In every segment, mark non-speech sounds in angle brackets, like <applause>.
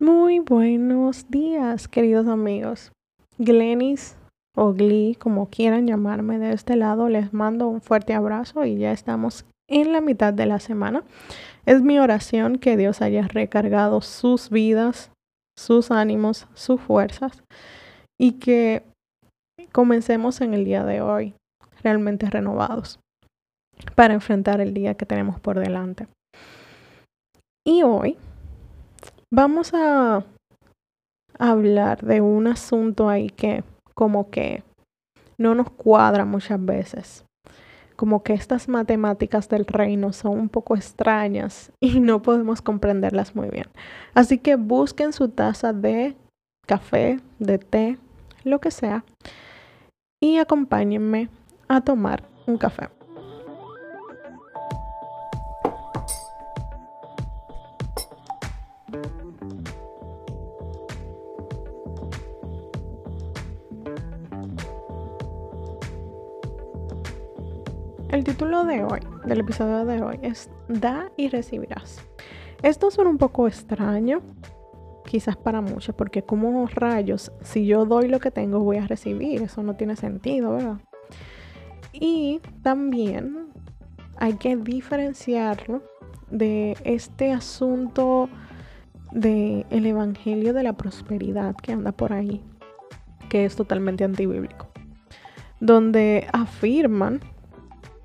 Muy buenos días, queridos amigos. Glenis o Glee, como quieran llamarme de este lado, les mando un fuerte abrazo y ya estamos en la mitad de la semana. Es mi oración que Dios haya recargado sus vidas, sus ánimos, sus fuerzas y que comencemos en el día de hoy realmente renovados para enfrentar el día que tenemos por delante. Y hoy Vamos a hablar de un asunto ahí que como que no nos cuadra muchas veces. Como que estas matemáticas del reino son un poco extrañas <laughs> y no podemos comprenderlas muy bien. Así que busquen su taza de café, de té, lo que sea, y acompáñenme a tomar un café. El título de hoy, del episodio de hoy, es Da y recibirás. Esto suena un poco extraño, quizás para muchos, porque como rayos, si yo doy lo que tengo, voy a recibir. Eso no tiene sentido, ¿verdad? Y también hay que diferenciarlo de este asunto del el evangelio de la prosperidad que anda por ahí, que es totalmente antibíblico, donde afirman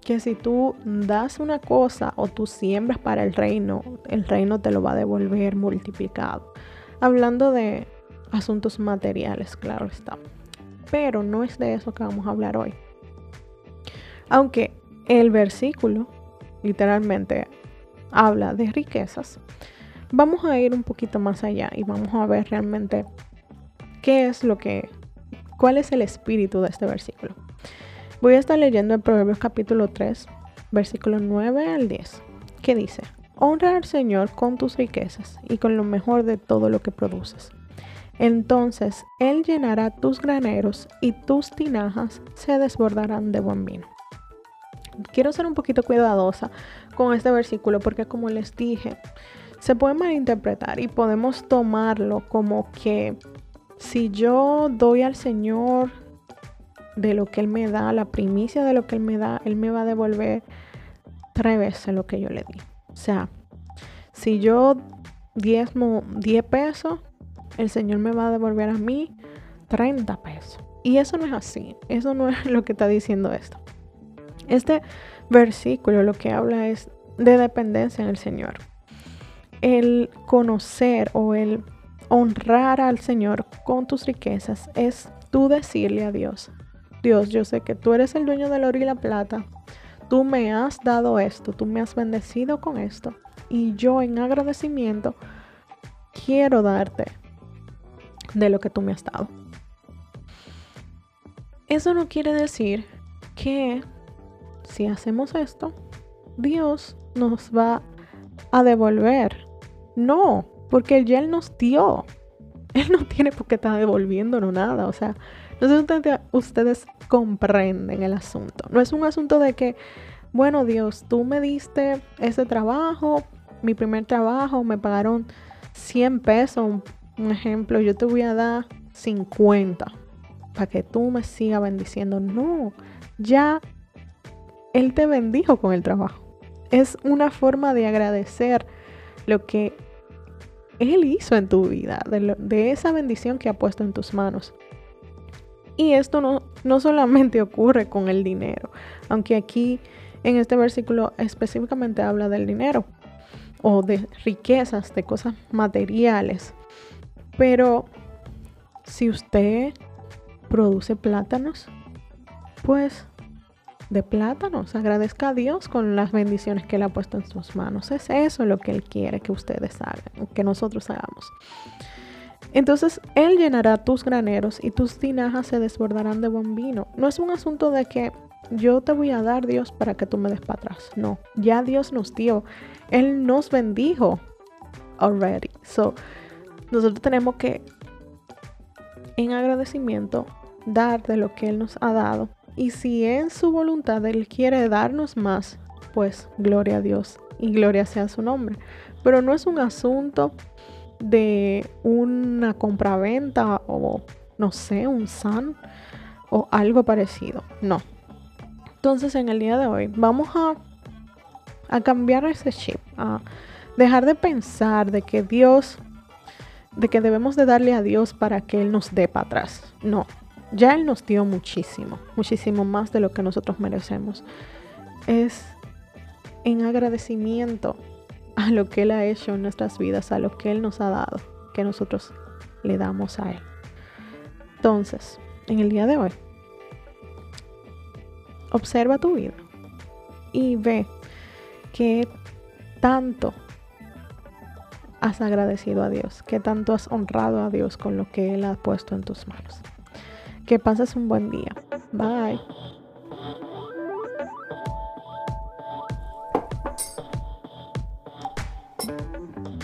que si tú das una cosa o tú siembras para el reino, el reino te lo va a devolver multiplicado. Hablando de asuntos materiales, claro está. Pero no es de eso que vamos a hablar hoy. Aunque el versículo literalmente habla de riquezas, vamos a ir un poquito más allá y vamos a ver realmente qué es lo que, cuál es el espíritu de este versículo. Voy a estar leyendo el Proverbios capítulo 3, versículo 9 al 10, que dice, Honra al Señor con tus riquezas y con lo mejor de todo lo que produces. Entonces Él llenará tus graneros y tus tinajas se desbordarán de buen vino. Quiero ser un poquito cuidadosa con este versículo porque como les dije, se puede malinterpretar y podemos tomarlo como que si yo doy al Señor de lo que Él me da, la primicia de lo que Él me da, Él me va a devolver tres veces lo que yo le di. O sea, si yo diezmo 10 pesos, el Señor me va a devolver a mí 30 pesos. Y eso no es así, eso no es <laughs> lo que está diciendo esto. Este versículo lo que habla es de dependencia en el Señor. El conocer o el honrar al Señor con tus riquezas es tú decirle a Dios, Dios, yo sé que tú eres el dueño del oro y la plata. Tú me has dado esto, tú me has bendecido con esto. Y yo en agradecimiento quiero darte de lo que tú me has dado. Eso no quiere decir que si hacemos esto, Dios nos va a devolver. No, porque ya Él nos dio. Él no tiene por qué estar devolviéndonos nada. O sea, no sé si ustedes, comprenden el asunto. No es un asunto de que, bueno Dios, tú me diste ese trabajo, mi primer trabajo, me pagaron 100 pesos, un, ejemplo, yo te voy a dar 50 para que tú me sigas bendiciendo. No, ya Él te bendijo con el trabajo. Es una forma de agradecer lo que Él hizo en tu vida, de, de esa bendición que ha puesto en tus manos. Y esto no, no solamente <laughs> ocurre con el dinero, aunque aquí en este versículo específicamente habla del dinero o de riquezas, de cosas materiales. Pero si usted produce plátanos, pues de plátanos, agradezca a Dios con las bendiciones que Él ha puesto en sus manos. Es eso lo que Él quiere que ustedes hagan, que nosotros hagamos. Entonces Él llenará tus graneros y tus tinajas se desbordarán de buen vino. No es un asunto de que yo te voy a dar Dios para que tú me des para atrás. No, ya Dios nos dio. Él nos bendijo already. So, nosotros tenemos que, en agradecimiento, dar de lo que Él nos ha dado. Y si en su voluntad Él quiere darnos más, pues gloria a Dios y gloria sea su nombre. Pero no es un asunto de una compraventa o no sé, un SAN o algo parecido. No. Entonces en el día de hoy vamos a, a cambiar ese chip, a dejar de pensar de que Dios, de que debemos de darle a Dios para que Él nos dé para atrás. No, ya Él nos dio muchísimo, muchísimo más de lo que nosotros merecemos. Es en agradecimiento a lo que Él ha hecho en nuestras vidas, a lo que Él nos ha dado, que nosotros le damos a Él. Entonces, en el día de hoy, observa tu vida y ve que tanto has agradecido a Dios, que tanto has honrado a Dios con lo que Él ha puesto en tus manos. Que pases un buen día. Bye. Mm-hmm.